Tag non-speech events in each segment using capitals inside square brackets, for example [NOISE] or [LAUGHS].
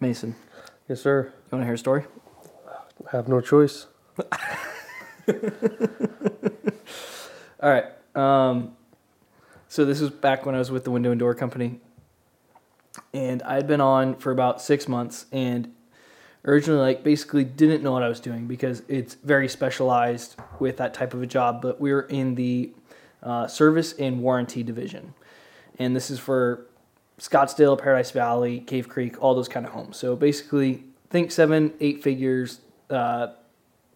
Mason, Yes, sir. you want to hear a story? I have no choice. [LAUGHS] All right. Um, so this was back when I was with the window and door company, and I had been on for about six months, and originally like basically didn't know what I was doing because it's very specialized with that type of a job. But we were in the uh, service and warranty division, and this is for Scottsdale, Paradise Valley, Cave Creek, all those kind of homes. So basically, think seven, eight figures. Uh,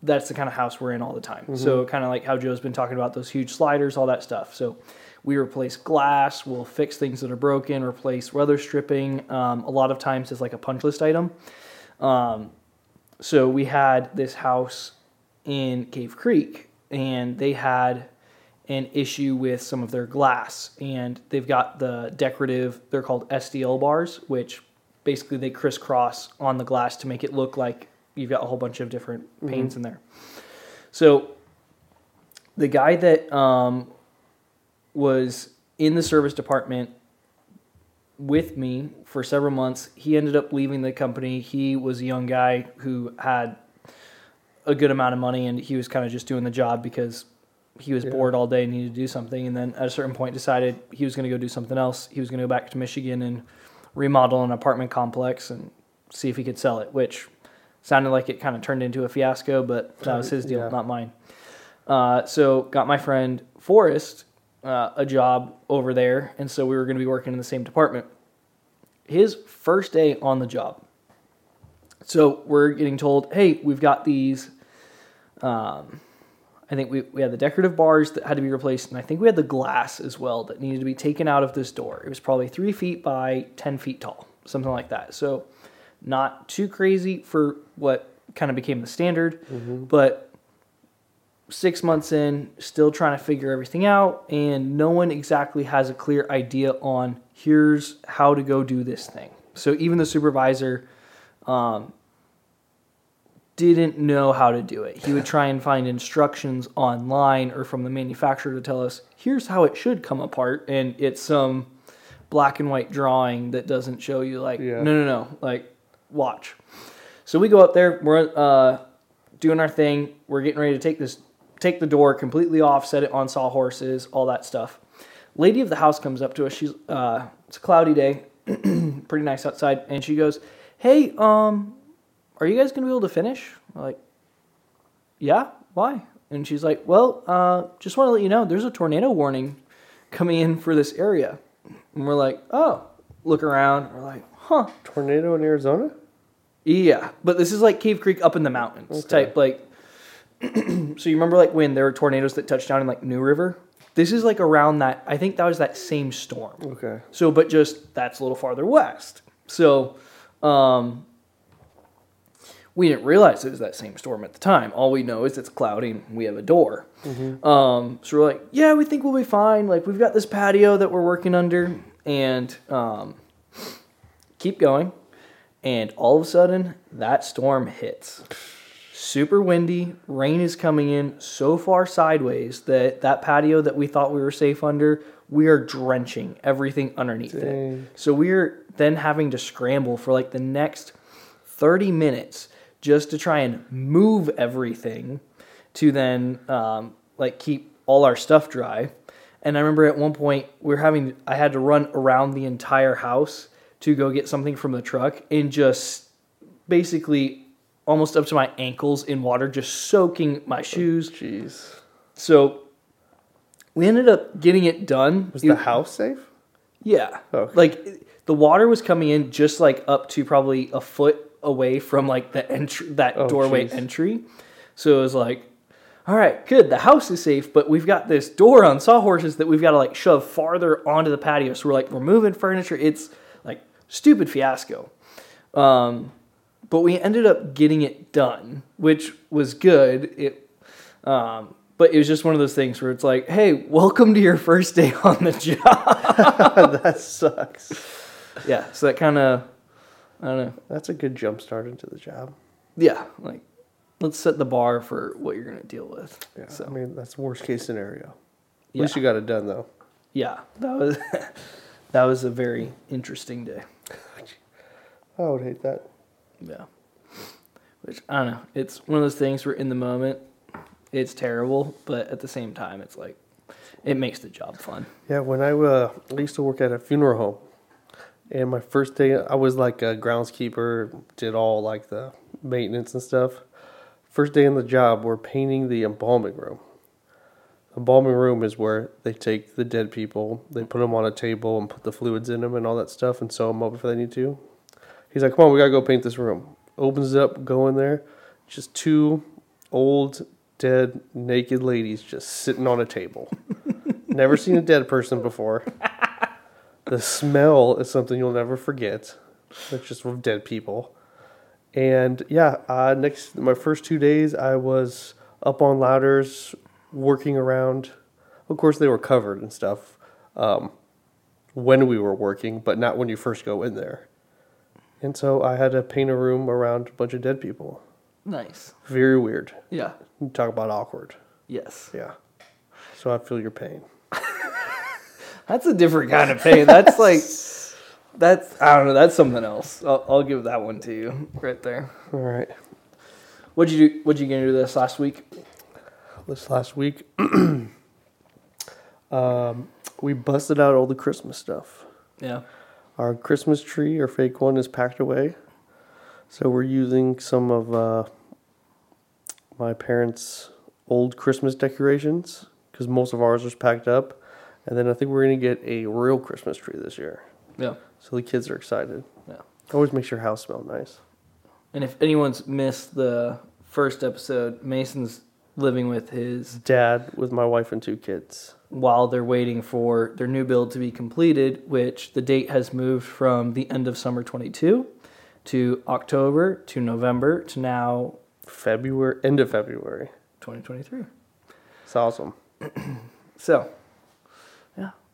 that's the kind of house we're in all the time. So kind of like how Joe's been talking about those huge sliders, all that stuff. So we replace glass, we'll fix things that are broken, replace weather stripping. Um, a lot of times it's like a punch list item. Um, so we had this house in Cave Creek, and they had an issue with some of their glass, and they've got the decorative. They're called SDL bars, which basically they crisscross on the glass to make it look like you've got a whole bunch of different panes in there. So the guy that um, was in the service department with me for several months. He ended up leaving the company. He was a young guy who had a good amount of money and he was kind of just doing the job because he was Yeah. bored all day and needed to do something. And then at a certain point decided he was going to go do something else. He was going to go back to Michigan and remodel an apartment complex and see if he could sell it, which sounded like it kind of turned into a fiasco, but that was his deal, Yeah. not mine. Uh, so got my friend Forrest uh, a job over there, and so we were going to be working in the same department. His first day on the job. So we're getting told, hey, we've got these. Um, I think we, we had the decorative bars that had to be replaced, and I think we had the glass as well that needed to be taken out of this door. It was probably three feet by 10 feet tall, something like that. So not too crazy for what kind of became the standard, but six months in, still trying to figure everything out, and no one exactly has a clear idea on here's how to go do this thing. So even the supervisor um, didn't know how to do it. He would try and find instructions online or from the manufacturer to tell us here's how it should come apart, and it's some black and white drawing that doesn't show you like Yeah. no no no like watch. So we go up there, we're uh, doing our thing, we're getting ready to take this take the door completely off, set it on sawhorses, all that stuff. Lady of the house comes up to us. She's uh, it's a cloudy day, [CLEARS THROAT] pretty nice outside, and she goes, "Hey, um, are you guys gonna be able to finish?" We're like, "Yeah, why?" And she's like, "Well, uh, just want to let you know there's a tornado warning coming in for this area." And we're like, "Oh." Look around. We're like, "Huh." Tornado in Arizona? Yeah, but this is like Cave Creek up in the mountains Okay. type like. [CLEARS THROAT] so you remember like when there were tornadoes that touched down in like New River? This is like around that. I think that was that same storm. Okay. So, but just that's a little farther west. So, um, we didn't realize it was that same storm at the time. All we know is it's cloudy and we have a door. Um, so we're like, yeah, we think we'll be fine. Like we've got this patio that we're working under, and um, keep going. And all of a sudden, that storm hits. Super windy, rain is coming in so far sideways that that patio that we thought we were safe under, we are drenching everything underneath Dang. it. So we're then having to scramble for like the next 30 minutes just to try and move everything to then um, like keep all our stuff dry. And I remember at one point we are having I had to run around the entire house to go get something from the truck and just basically almost up to my ankles in water, just soaking my shoes. Jeez. So we ended up getting it done. Was It- the house safe? yeah. Okay. Like the water was coming in just like up to probably a foot away from like the entry that Oh, doorway jeez. entry. So it was like, all right, good. The house is safe, but we've got this door on sawhorses that we've got to like shove farther onto the patio. So we're like, we're moving furniture. It's like stupid fiasco. Um, but we ended up getting it done, which was good. It, um, but it was just one of those things where it's like, hey, welcome to your first day on the [LAUGHS] job. [LAUGHS] that sucks. yeah. So that kind of, I don't know. That's a good jump start into the job. Yeah. Like, let's set the bar for what you're going to deal with. Yeah. So, I mean, that's worst case scenario. At yeah. least you got it done though. yeah. That was, [LAUGHS] that was a very interesting day. [LAUGHS] I would hate that. Yeah. Which I don't know. It's one of those things where in the moment it's terrible, but at the same time it's like it makes the job fun. Yeah, when I, uh, I used to work at a funeral home, and my first day, I was like a groundskeeper, did all like the maintenance and stuff. First day in the job, we're painting the embalming room. Embalming room is where they take the dead people, they put them on a table and put the fluids in them and all that stuff, and sew them up if they need to. He's like, "Come on, we gotta go paint this room." Opens it up, go in there, just two old, dead, naked ladies just sitting on a table. [LAUGHS] Never seen a dead person before. The smell is something you'll never forget. It's just from dead people. And yeah, uh, next my first two days, I was up on ladders, working around. Of course, they were covered and stuff um, when we were working, but not when you first go in there. And so I had to paint a room around a bunch of dead people. Nice. Very weird. Yeah. Talk about awkward. Yes. Yeah. So I feel your pain. That's a different kind of pain. That's like that's I don't know. That's something else. I'll, I'll give that one to you right there. All right. What'd you do? What'd you gonna do this last week? This last week, [CLEARS THROAT] um, we busted out all the Christmas stuff. Yeah. Our Christmas tree, our fake one, is packed away. So we're using some of uh, my parents' old Christmas decorations because most of ours was packed up. And then I think we're going to get a real Christmas tree this year. Yeah. So the kids are excited. Yeah. Always makes your house smell nice. And if anyone's missed the first episode, Mason's living with his Dad with my wife and two kids. while they're waiting for their new build to be completed, which the date has moved from the end of summer 22 to October to November to now February, end of February. 2023. It's awesome. [CLEARS THROAT] So,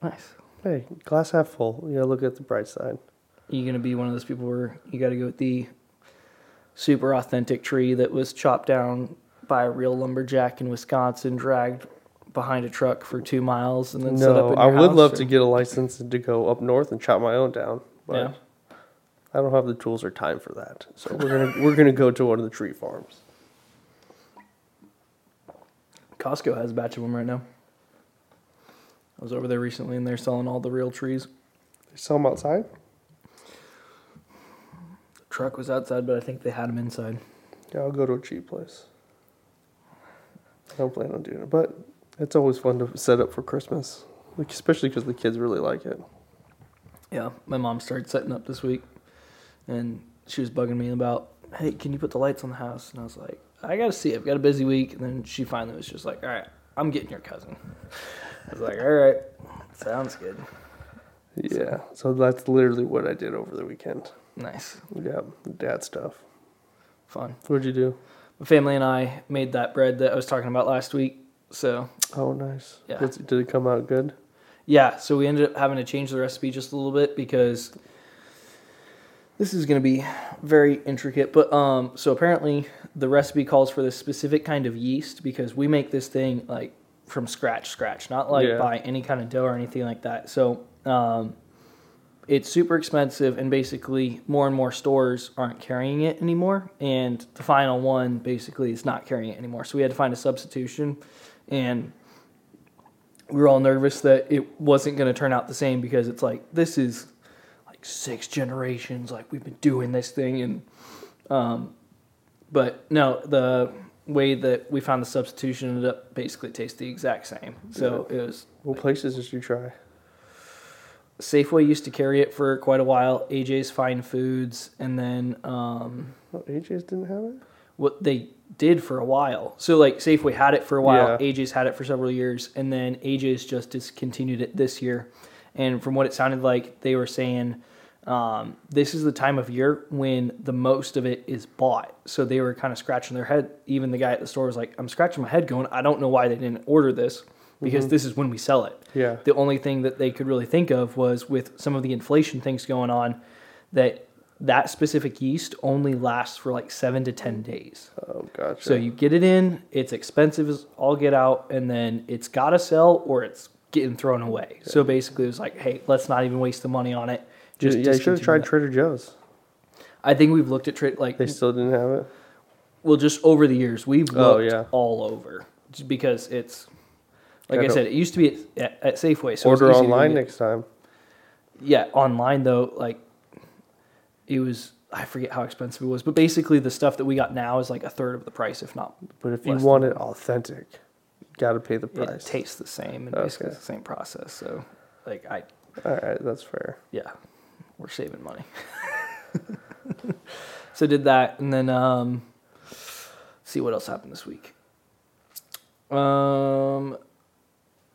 nice. Hey, glass half full. You gotta look at the bright side. you gonna be one of those people where you got to go with the super authentic tree that was chopped down by a real lumberjack in Wisconsin, dragged behind a truck for two miles, and then set up No, in I would love or- to get a license to go up north and chop my own down, but Yeah. I don't have the tools or time for that. So we're gonna we're gonna go to one of the tree farms. Costco has a batch of them right now. I was over there recently, and they're selling all the real trees. They sell them outside. The truck was outside, but I think they had them inside. Yeah, I'll go to a cheap place. I don't plan on doing it, but it's always fun to set up for Christmas, like especially because the kids really like it. Yeah, my mom started setting up this week, and she was bugging me about, "Hey, can you put the lights on the house?" And I was like, "I gotta see. I've got a busy week." And then she finally was just like, "All right, I'm getting your cousin." I was like, "All right, sounds good, Yeah, so that's literally what I did over the weekend. nice, Yeah, dad stuff. fun." What'd you do? My family and I made that bread that I was talking about last week. So Oh, nice. Yeah. Was- did it come out good? Yeah, so we ended up having to change the recipe just a little bit because this is going to be very intricate. But um, so apparently the recipe calls for this specific kind of yeast because we make this thing like from scratch, scratch, not like Yeah. by any kind of dough or anything like that. So um, it's super expensive, and basically more and more stores aren't carrying it anymore. And the final one basically is not carrying it anymore. So we had to find a substitution, and we were all nervous that it wasn't going to turn out the same because it's like this is like six generations like we've been doing this thing and um but no the way that we found the substitution ended up basically tastes the exact same so it was What places did you try? safeway used to carry it for quite a while aj's fine foods and then um Oh, AJ's didn't have it. what they did for a while. So like Safeway had it for a while, Yeah. AJ's had it for several years, and then AJ's just discontinued it this year. And from what it sounded like, they were saying um, this is the time of year when the most of it is bought. So they were kind of scratching their head. Even the guy at the store was like, "I'm scratching my head, going, I don't know why they didn't order this because this is when we sell it." Yeah. The only thing that they could really think of was with some of the inflation things going on, that that specific yeast only lasts for like seven to ten days. Oh, gotcha. So you get it in, it's expensive as all get out, and then it's got to sell or it's getting thrown away. So basically, it was like, hey, let's not even waste the money on it. Just yeah, you should have tried that. Trader Joe's. I think we've looked at trade like They still didn't have it. well, just over the years we've oh, looked Oh, yeah. all over just because it's like I Gotta- said, it used to be at, at, Safeway. So Order online next time. Yeah, online though, like it was. I forget how expensive it was, but basically the stuff that we got now is like a third of the price, if not. But if you want it authentic, you got to pay the price. It tastes the same and basically it's the same process. So, like I, All right, that's fair. yeah, we're saving money. [LAUGHS] so did that, and then um, see what else happened this week. Um,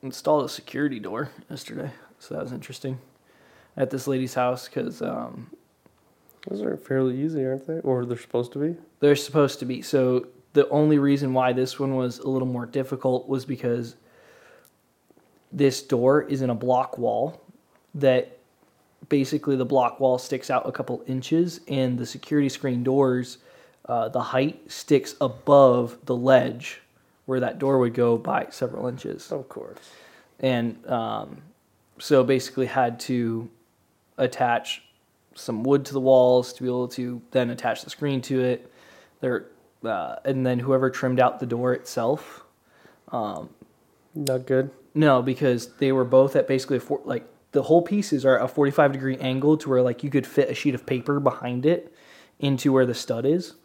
installed a security door yesterday, so that was interesting at this lady's house because um, Those are fairly easy, aren't they? Or they're supposed to be. they're supposed to be. So the only reason why this one was a little more difficult was because this door is in a block wall that basically the block wall sticks out a couple inches and the security screen doors uh, the height sticks above the ledge where that door would go by several inches Of course. and um, so basically had to attach some wood to the walls to be able to then attach the screen to it. There, uh, and then whoever trimmed out the door itself. Not good. No, because they were both at basically a four, like the whole pieces are at a forty-five degree angle to where like you could fit a sheet of paper behind it into where the stud is.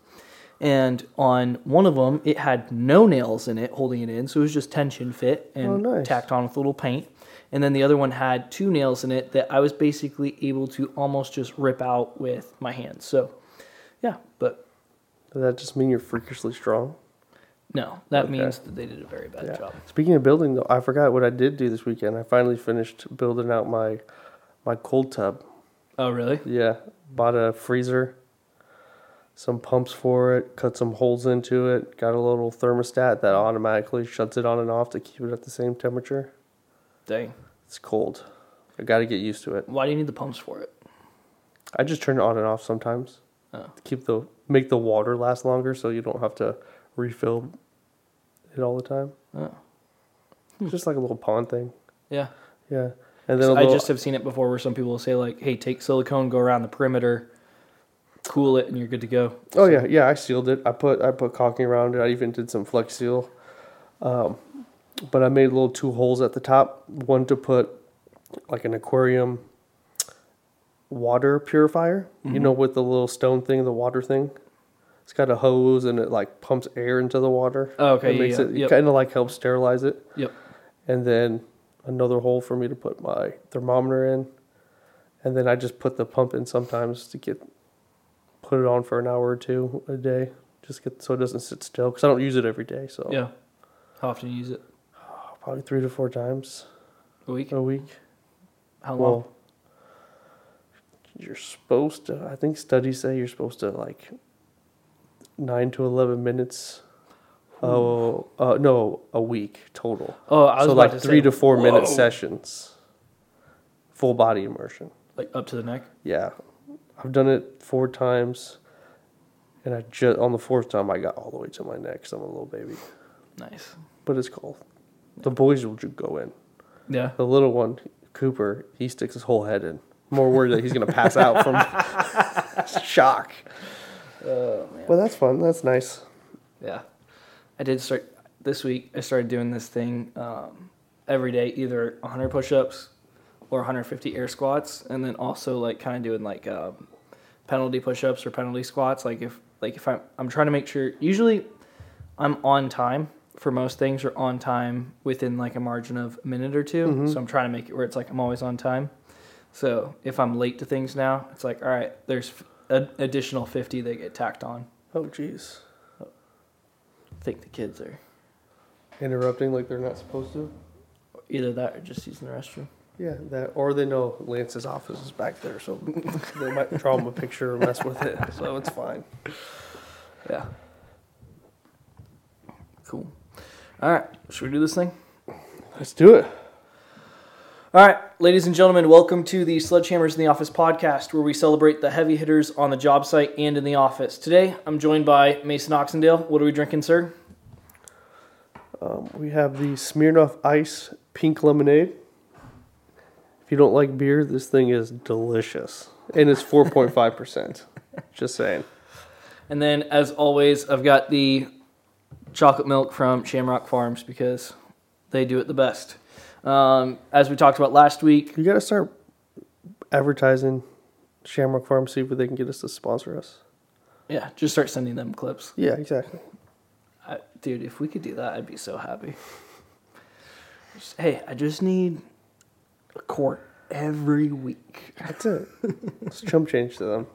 And on one of them, it had no nails in it holding it in, so it was just tension fit and Oh, nice. tacked on with a little paint. And then the other one had two nails in it that I was basically able to almost just rip out with my hands. So, yeah, but Does that just mean you're freakishly strong? No, that Okay. means that they did a very bad Yeah. job. Speaking of building, though, I forgot what I did do this weekend. I finally finished building out my my cold tub. Oh, really? Yeah, bought a freezer, some pumps for it, cut some holes into it, got a little thermostat that automatically shuts it on and off to keep it at the same temperature. Dang. It's cold. I got to get used to it. Why do you need the pumps for it? I just turn it on and off sometimes Oh. to keep the make the water last longer, so you don't have to refill it all the time. Oh. It's just like a little pond thing. Yeah. Yeah, and then I little, just have seen it before where some people will say like, "Hey, take silicone, go around the perimeter, cool it, and you're good to go." Oh yeah, yeah. I sealed it. I put I put caulking around it. I even did some flex seal. Um, but I made little two holes at the top. One to put like an aquarium water purifier. You know, with the little stone thing, the water thing. It's got a hose and it like pumps air into the water. Oh, okay, It makes yeah, it, yep. kind of like helps sterilize it. Yep. And then another hole for me to put my thermometer in. And then I just put the pump in sometimes to get put it on for an hour or two a day, just get so it doesn't sit still. Because I don't use it every day, so Yeah. How often do you use it? probably three to four times A week? a week. How long? Well, you're supposed to. I think studies say you're supposed to like nine to eleven minutes. Oh, uh, no, a week total. oh, I was so like three say, to four minute sessions. Full body immersion. like up to the neck. Yeah, I've done it four times, and I just on the fourth time I got all the way to my neck. Cause I'm a little baby, Nice. but it's cold. The boys will just go in. Yeah. The little one, Cooper, he sticks his whole head in. More worried that he's gonna pass out from [LAUGHS] [LAUGHS] shock. Oh man. But that's fun. That's nice. Yeah. I did start this week. I started doing this thing um, every day, either 100 push-ups or 150 air squats, and then also like kind of doing like um, penalty push-ups or penalty squats. Like if like if I'm I'm trying to make sure. Usually, I'm on time for most things, or on time within like a margin of a minute or 2 So I'm trying to make it where it's like I'm always on time. So if I'm late to things now, it's like all right, there's an additional 50 they get tacked on. Oh, jeez. I think the kids are. Interrupting like they're not supposed to. Either that or just using the restroom. Yeah, that or they know Lance's office is back there, so [LAUGHS] they might draw him a picture or mess with it. So it's fine. Yeah. Cool. All right. Should we do this thing? Let's do it. All right, ladies and gentlemen, welcome to the Sledgehammers in the Office podcast, where we celebrate the heavy hitters on the job site and in the office. Today, I'm joined by Mason Oxendale. What are we drinking, sir? Um, we have the Smirnoff Ice Pink Lemonade. If If you don't like beer, this thing is delicious. And it's 4.5%. [LAUGHS] Just saying. And then, as always, I've got the chocolate milk from Shamrock Farms because they do it the best. Um, as we talked about last week, You got to start advertising Shamrock Farm, see if they can get us to sponsor us. yeah, just start sending them clips. Yeah, exactly. I, dude, if we could do that, I'd be so happy. Just, hey, I just need a quart every week, That's it. it's chump change to them.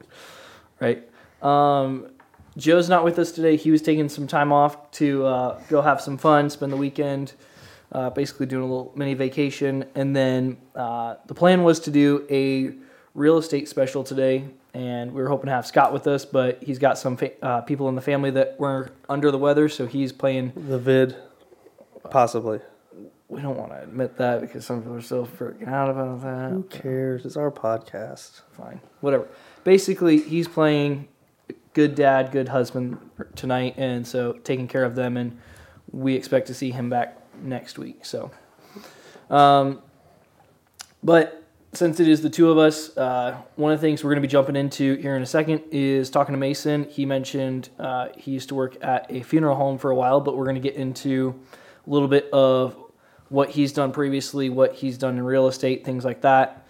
right? Um, Joe's not with us today. He was taking some time off to uh, go have some fun, spend the weekend, uh, basically doing a little mini vacation. And then uh, the plan was to do a real estate special today, and we were hoping to have Scott with us, but he's got some fa- uh, people in the family that were under the weather, so he's playing The vid, possibly. we don't want to admit that because some people are still freaking out about that. Who cares? It's our podcast. Fine, whatever. Basically, he's playing good dad, good husband tonight, and so taking care of them, and we expect to see him back next week. So, um, but since it is the two of us, uh, one of the things we're going to be jumping into here in a second is talking to Mason. He mentioned uh, he used to work at a funeral home for a while, but we're going to get into a little bit of what he's done previously, what he's done in real estate, things like that.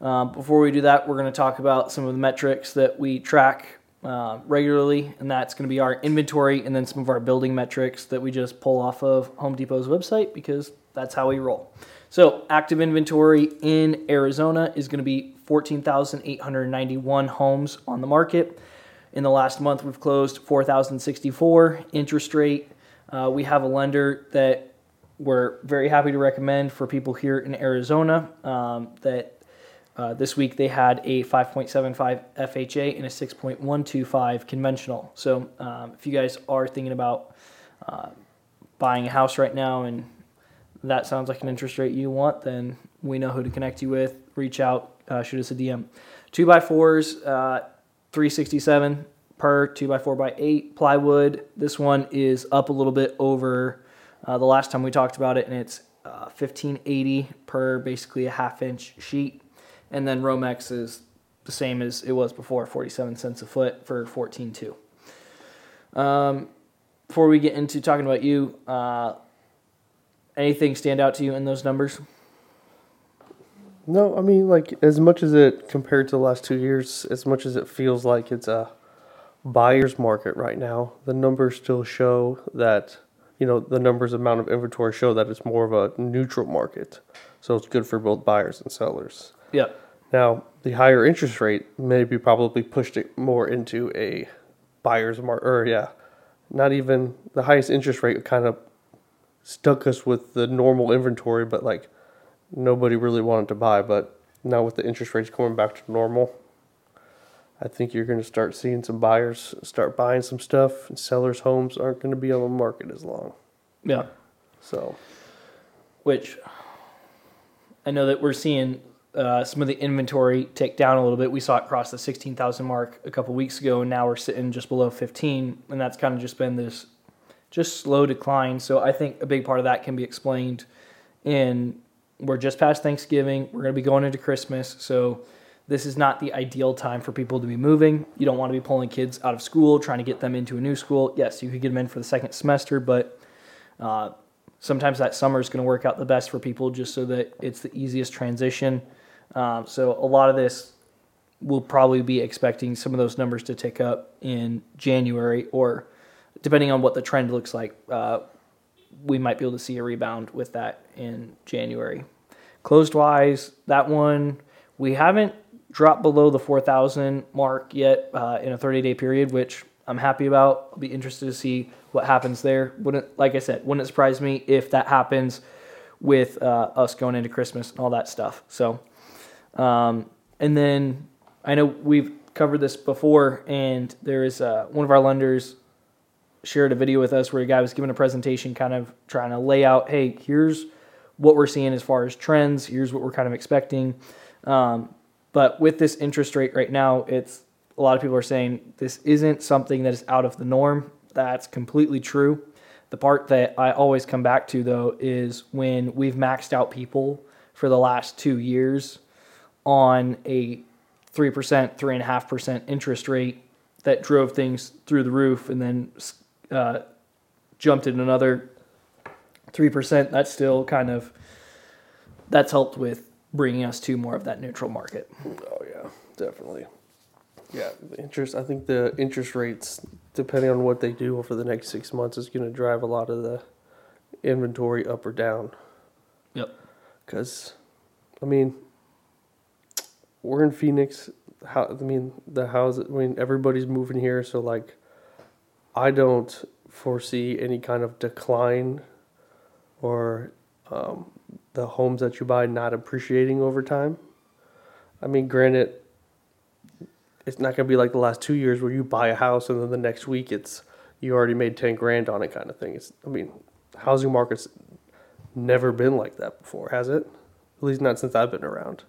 Um, before we do that, we're going to talk about some of the metrics that we track uh, regularly, and that's going to be our inventory and then some of our building metrics that we just pull off of Home Depot's website because that's how we roll. So, active inventory in Arizona is going to be 14,891 homes on the market. In the last month, we've closed 4,064. Interest rate, uh, we have a lender that we're very happy to recommend for people here in Arizona um, that uh, this week they had a 5.75 FHA and a 6.125 conventional. So um, if you guys are thinking about uh, buying a house right now and that sounds like an interest rate you want, then we know who to connect you with. Reach out, uh, shoot us a DM. Two by fours, uh, 367 per two by four by eight plywood. This one is up a little bit over uh, the last time we talked about it, and it's uh, 1580 per basically a half inch sheet. And then Romex is the same as it was before, 47 cents a foot for 14.2. Um, before we get into talking about you, uh, anything stand out to you in those numbers? No, I mean, like, as much as it, compared to the last two years, as much as it feels like it's a buyer's market right now, the numbers still show that, you know, the numbers, amount of inventory show that it's more of a neutral market. So it's good for both buyers and sellers. Yep. Now, the higher interest rate maybe probably pushed it more into a buyer's market, or yeah, not even the highest interest rate kind of stuck us with the normal inventory, but like nobody really wanted to buy. But now with the interest rates coming back to normal, I think you're going to start seeing some buyers start buying some stuff, and sellers' homes aren't going to be on the market as long. Yeah. So, Which I know that we're seeing uh, some of the inventory take down a little bit. We saw it cross the 16,000 mark a couple weeks ago, and now we're sitting just below 15, and that's kind of just been this just slow decline. So I think a big part of that can be explained in we're just past Thanksgiving, we're going to be going into Christmas, so this is not the ideal time for people to be moving. You don't want to be pulling kids out of school, trying to get them into a new school. Yes, you could get them in for the second semester, but uh, sometimes that summer is going to work out the best for people just so that it's the easiest transition. Um, so a lot of this we'll probably be expecting some of those numbers to tick up in January or depending on what the trend looks like, uh, we might be able to see a rebound with that in January. Closed wise, that one we haven't dropped below the 4,000 mark yet uh, in a 30 day period, which I'm happy about. I'll be interested to see what happens there. Wouldn't like I said, wouldn't surprise me if that happens with uh, us going into Christmas and all that stuff. So, um, and then I know we've covered this before, and there is uh, one of our lenders shared a video with us where a guy was giving a presentation, kind of trying to lay out, hey, here's what we're seeing as far as trends. Here's what we're kind of expecting. Um, but with this interest rate right now, it's a lot of people are saying this isn't something that is out of the norm. That's completely true. The part that I always come back to though is when we've maxed out people for the last two years. On a three percent, three and a half percent interest rate that drove things through the roof, and then uh, jumped in another three percent. That's still kind of that's helped with bringing us to more of that neutral market. Oh yeah, definitely. Yeah, the interest. I think the interest rates, depending on what they do over the next six months, is going to drive a lot of the inventory up or down. Yep. Because, I mean, we're in Phoenix. How I mean, the house. I mean, everybody's moving here, so like, I don't foresee any kind of decline, or um, the homes that you buy not appreciating over time. I mean, granted, it's not going to be like the last two years where you buy a house and then the next week it's you already made 10 grand on it kind of thing. It's, I mean, housing market's never been like that before, has it? At least not since I've been around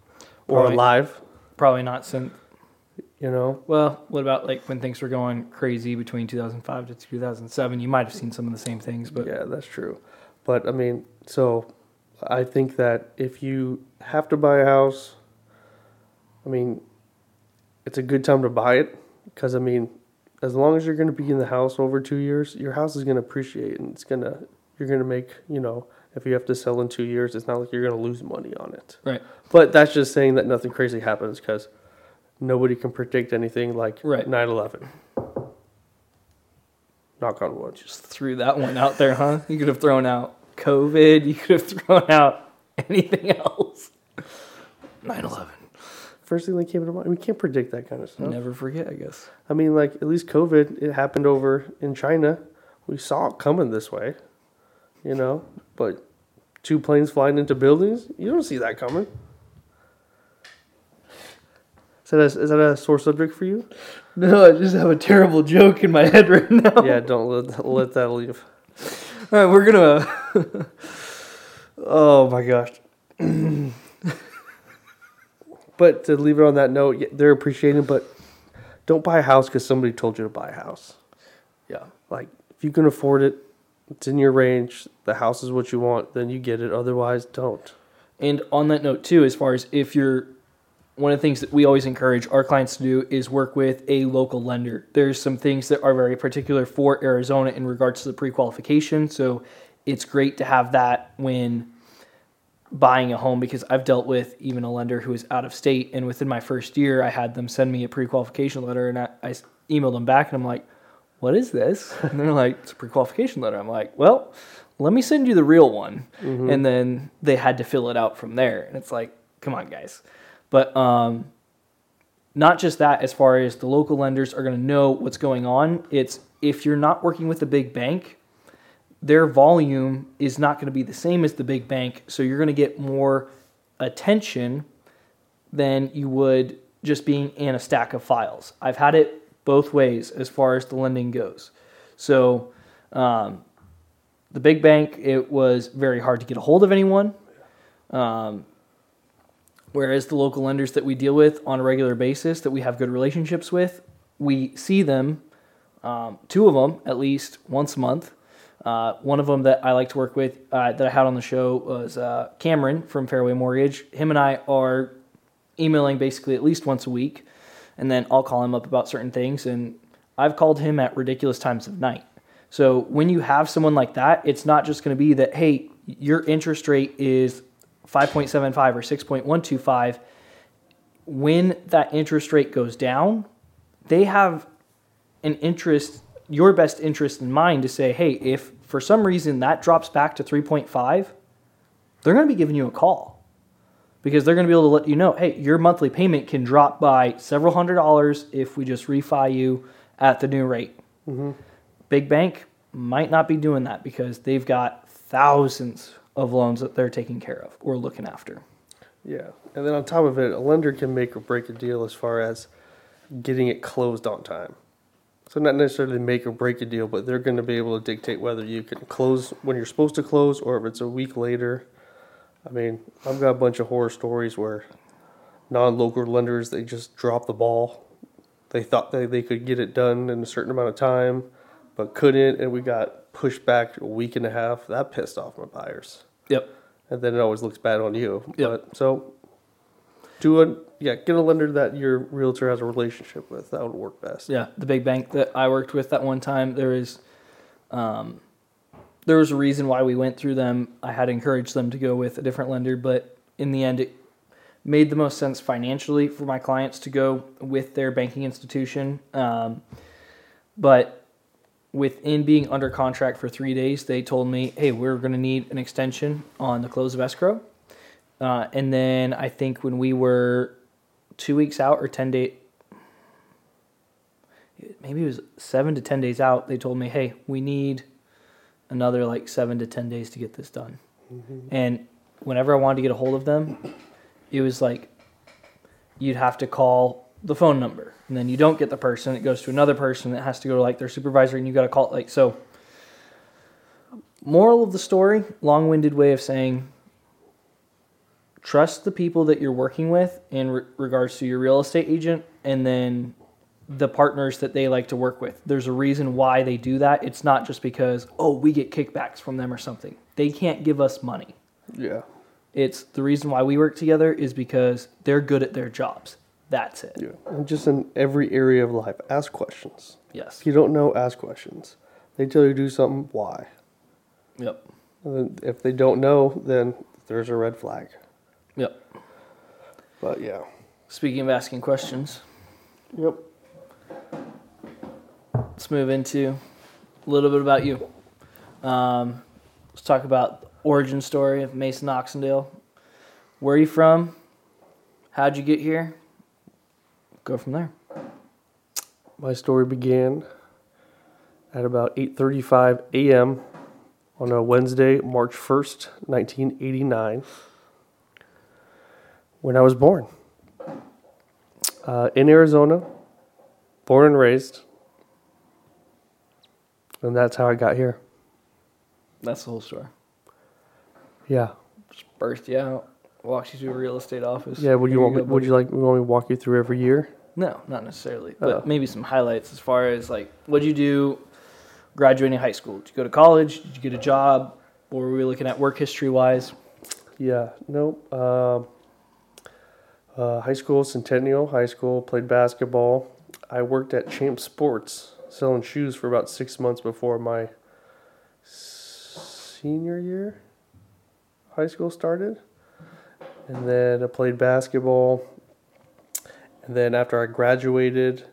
or Probably- alive, Probably not since. you know? Well, what about like when things were going crazy between 2005 to 2007? You might have seen some of the same things, but yeah, that's true. But I mean, so I think that if you have to buy a house, I mean, it's a good time to buy it because I mean, as long as you're going to be in the house over two years, your house is going to appreciate and it's going to you're going to make you know if you have to sell in two years, it's not like you're going to lose money on it. right, But that's just saying that nothing crazy happens because nobody can predict anything like Right. 9/11. Knock on wood. just threw that one out there, huh? You could have thrown out COVID. You could have [LAUGHS] thrown out anything else. 9/11. First thing that came to mind. We can't predict that kind of stuff. Never forget, I guess. I mean, like at least COVID, it happened over in China. We saw it coming this way, you know. But two planes flying into buildings, you don't see that coming. Is that a, is that a sore subject for you? [LAUGHS] No, I just have a terrible joke in my head right now. [LAUGHS] yeah, don't let let that leave. [LAUGHS] All right, we're gonna. oh my gosh. [CLEARS THROAT] But to leave it on that note, they're appreciating. But don't buy a house because somebody told you to buy a house. Yeah. Like if you can afford it, it's in your range. The house is what you want, then you get it. Otherwise, don't. And on that note, too, as far as if you're one of the things that we always encourage our clients to do is work with a local lender. There's some things that are very particular for Arizona in regards to the pre qualification. So it's great to have that when buying a home because I've dealt with even a lender who is out of state. And within my first year, I had them send me a pre qualification letter and I, I emailed them back and I'm like, what is this? [LAUGHS] And they're like, it's a pre qualification letter. I'm like, well, let me send you the real one. And then they had to fill it out from there. And it's like, come on, guys. But um, not just that, as far as the local lenders are going to know what's going on, it's if you're not working with a big bank, their volume is not going to be the same as the big bank. So you're going to get more attention than you would just being in a stack of files. I've had it both ways as far as the lending goes. So um, the big bank, it was very hard to get a hold of anyone. Um, whereas the local lenders that we deal with on a regular basis, that we have good relationships with, we see them, um, two of them at least once a month. Uh, one of them that I like to work with uh, that I had on the show was uh, Cameron from Fairway Mortgage. Him and I are emailing basically at least once a week, and then I'll call him up about certain things. And I've called him at ridiculous times of night. So when you have someone like that, it's not just going to be that hey, your interest rate is 5.75 or 6.125. When that interest rate goes down, they have an interest, your best interest in mind to say, hey, if for some reason that drops back to 3.5, they're going to be giving you a call because they're going to be able to let you know, hey, your monthly payment can drop by several hundred dollars if we just refi you at the new rate. Mm-hmm. Big bank might not be doing that because they've got thousands of loans that they're taking care of or looking after. Yeah, and then on top of it, a lender can make or break a deal as far as getting it closed on time. So not necessarily make or break a deal, but they're going to be able to dictate whether you can close when you're supposed to close or if it's a week later. I mean, I've got a bunch of horror stories where non-local lenders they just drop the ball. They thought they, they could get it done in a certain amount of time, but couldn't, and we got pushed back a week and a half. That pissed off my buyers Yep. and then it always looks bad on you. Yep. But so Do a yeah, get a lender that your realtor has a relationship with. That would work best. Yeah, the big bank that I worked with that one time, there is um, there was a reason why we went through them. I had encouraged them to go with a different lender, but in the end, it made the most sense financially for my clients to go with their banking institution. Um, but within being under contract for three days, they told me, "Hey, we're going to need an extension on the close of escrow." Uh, and then I think when we were two weeks out or ten days, maybe it was seven to ten days out, they told me, "Hey, we need another like seven to ten days to get this done." Mm-hmm. And whenever I wanted to get a hold of them, it was like you'd have to call the phone number, and then you don't get the person. It goes to another person that has to go to like their supervisor, and you got to call like so. Moral of the story, long-winded way of saying trust the people that you're working with in re- regards to your real estate agent and then the partners that they like to work with. There's a reason why they do that. It's not just because, oh, we get kickbacks from them or something. They can't give us money. Yeah. It's the reason why we work together is because they're good at their jobs. That's it. Yeah. And just in every area of life, ask questions. Yes. If you don't know, ask questions. They tell you to do something, why? Yep. And then if they don't know, then there's a red flag. Yep. But yeah. Speaking of asking questions, Yep. Let's move into a little bit about you. Um, let's talk about the origin story of Mason Oxendale. Where are you from? How'd you get here? Go from there. My story began at about 8:35 a.m. on a Wednesday, March 1st, 1989, when I was born. Uh, in Arizona, born and raised. And that's how I got here. That's the whole story. Yeah. Just birthed you out, walked you to a real estate office. Yeah, would you want me, would you like me want me to walk you through every year? No, not necessarily, but Oh. maybe some highlights as far as like what'd you do graduating high school? Did you go to college? Did you get a job? What were we looking at work history wise? Yeah, nope. Um, uh, high school, Centennial High School, played basketball. I worked at Champ Sports selling shoes for about six months before my senior year high school started. And then I played basketball. And then after I graduated,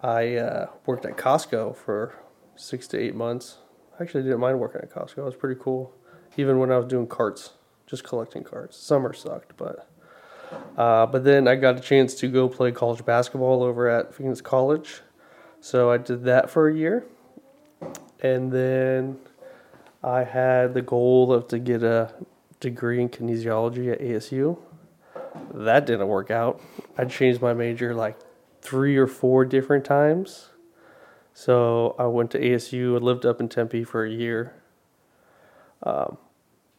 I uh, worked at Costco for six to eight months. I actually didn't mind working at Costco. It was pretty cool. Even when I was doing carts, just collecting carts. Summer sucked, but uh, but then I got a chance to go play college basketball over at Phoenix College. So I did that for a year. And then I had the goal of to get a degree in kinesiology at ASU. That didn't work out. I changed my major like three or four different times. So I went to ASU. I lived up in Tempe for a year. Um,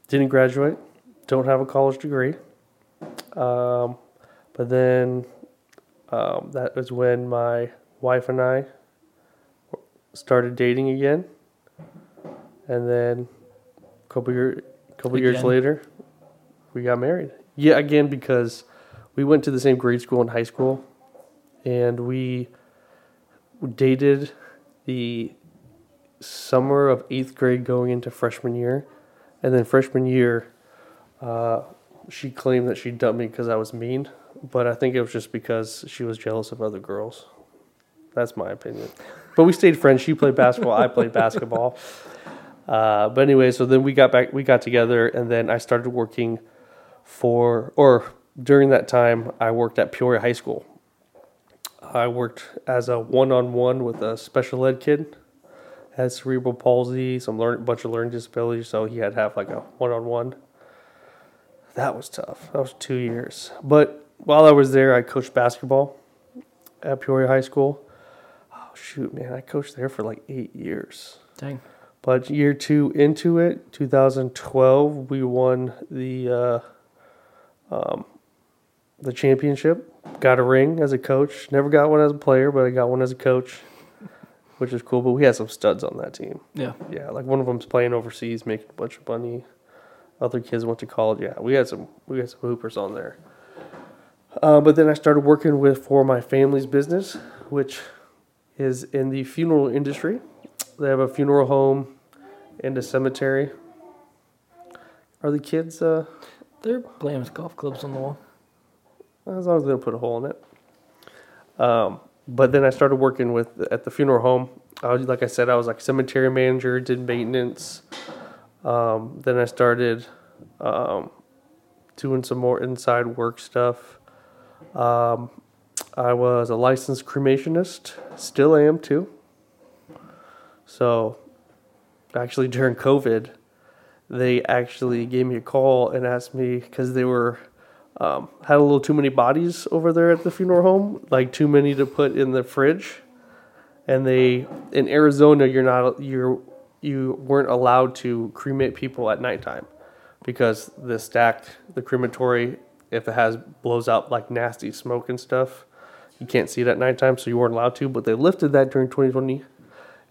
didn't graduate. Don't have a college degree. Um, but then um, that was when my wife and I started dating again. And then a couple year, couple years later, we got married. Yeah, again because we went to the same grade school and high school, and we dated the summer of eighth grade going into freshman year, and then freshman year, uh, she claimed that she dumped me because I was mean, but I think it was just because she was jealous of other girls. That's my opinion. But we stayed friends. She played basketball. I played basketball. Uh, but anyway, so then we got back. We got together, and then I started working for, or during that time, I worked at Peoria High School. I worked as a one-on-one with a special ed kid, had cerebral palsy, some learn, bunch of learning disabilities, so he had to have like a one-on-one. That was tough. That was two years. But while I was there, I coached basketball at Peoria High School. Oh shoot, man! I coached there for like eight years. Dang. But year two into it, 2012, we won the uh, um, the championship. Got a ring as a coach. Never got one as a player, but I got one as a coach, which is cool. But we had some studs on that team. Yeah. Yeah, like one of them's playing overseas, making a bunch of money. Other kids went to college. Yeah, we had some we had some hoopers on there. Uh, but then I started working with for my family's business, which is in the funeral industry. They have a funeral home and a cemetery. Are the kids? Uh, They're playing with golf clubs on the wall. as long as they don't put a hole in it. Um, but then I started working with at the funeral home. I was, like I said, I was like cemetery manager, did maintenance. Um, then I started um, doing some more inside work stuff. Um, I was a licensed cremationist, still am too. So, actually during COVID, they actually gave me a call and asked me because they were um, had a little too many bodies over there at the funeral home, like too many to put in the fridge. And they in Arizona, you're not you're you weren't allowed to cremate people at nighttime because the stacked the crematory if it has blows out like nasty smoke and stuff, you can't see it at nighttime, so you weren't allowed to. But they lifted that during 2020,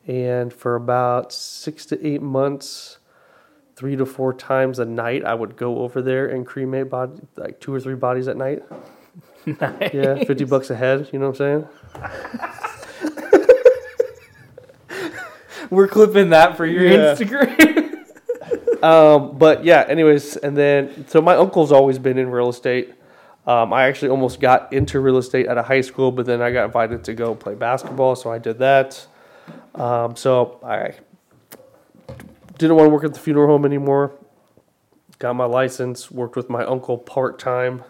and for about six to eight months three to four times a night I would go over there and cremate body like two or three bodies at night. [LAUGHS] nice. Yeah, fifty bucks a head, you know what I'm saying? We're clipping that for your Yeah. Instagram. [LAUGHS] Um, but yeah, anyways, and then so my uncle's always been in real estate. Um, I actually almost got into real estate at a high school, but then I got invited to go play basketball, so I did that. Um, so I didn't want to work at the funeral home anymore. Got my license, worked with my uncle part time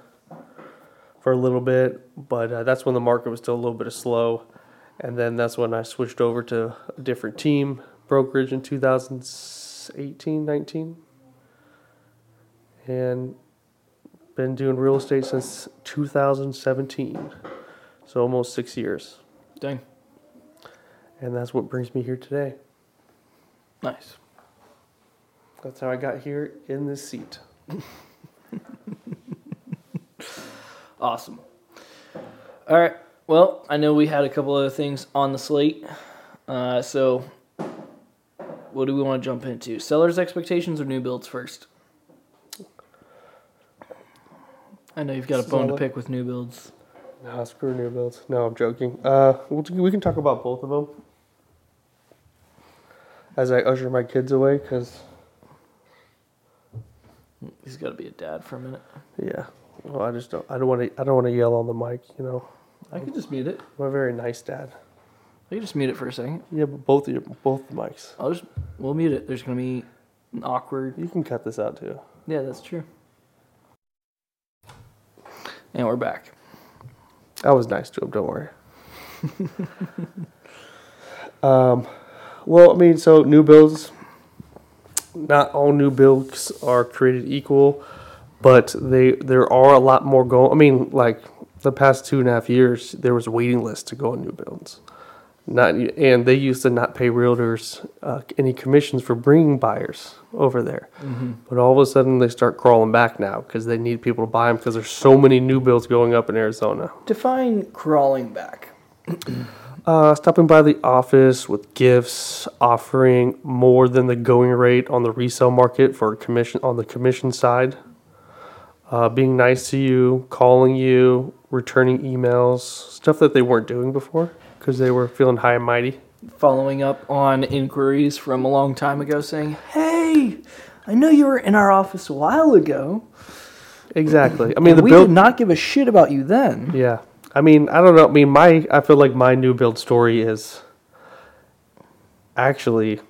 for a little bit, but uh, that's when the market was still a little bit slow. And then that's when I switched over to a different team, brokerage in 2018, 19. And been doing real estate since 2017. So almost six years. Dang. And that's what brings me here today. Nice. That's how I got here in this seat. [LAUGHS] Awesome. All right. Well, I know we had a couple other things on the slate. Uh, so, what do we want to jump into? Sellers' expectations or new builds first? I know you've got a bone to pick with new builds. No, screw new builds. No, I'm joking. Uh, we can talk about both of them as I usher my kids away, because He's got to be a dad for a minute. yeah, well, I just don't. I don't want to. I don't want to yell on the mic. You know, I can just mute it. I'm a very nice dad. I can just mute it for a second. Yeah, but both of your both the mics. I'll just we'll mute it. There's gonna be an awkward. You can cut this out too. Yeah, that's true. And we're back. I was nice to him. Don't worry. [LAUGHS] um, well, I mean, so new builds. Not all new builds are created equal, but they there are a lot more going. I mean, like the past two and a half years, there was a waiting list to go on new builds. Not and they used to not pay realtors uh, any commissions for bringing buyers over there. But all of a sudden, they start crawling back now because they need people to buy them because there's so many new builds going up in Arizona. Define crawling back. [CLEARS THROAT] Uh, stopping by the office with gifts, offering more than the going rate on the resale market for commission on the commission side. Uh, being nice to you, calling you, returning emails, stuff that they weren't doing before because they were feeling high and mighty. Following up on inquiries from a long time ago saying, Hey, I know you were in our office a while ago. Exactly. I mean, the we build. did not give a shit about you then. Yeah. I mean, I don't know. I mean, my I feel like my new build story is actually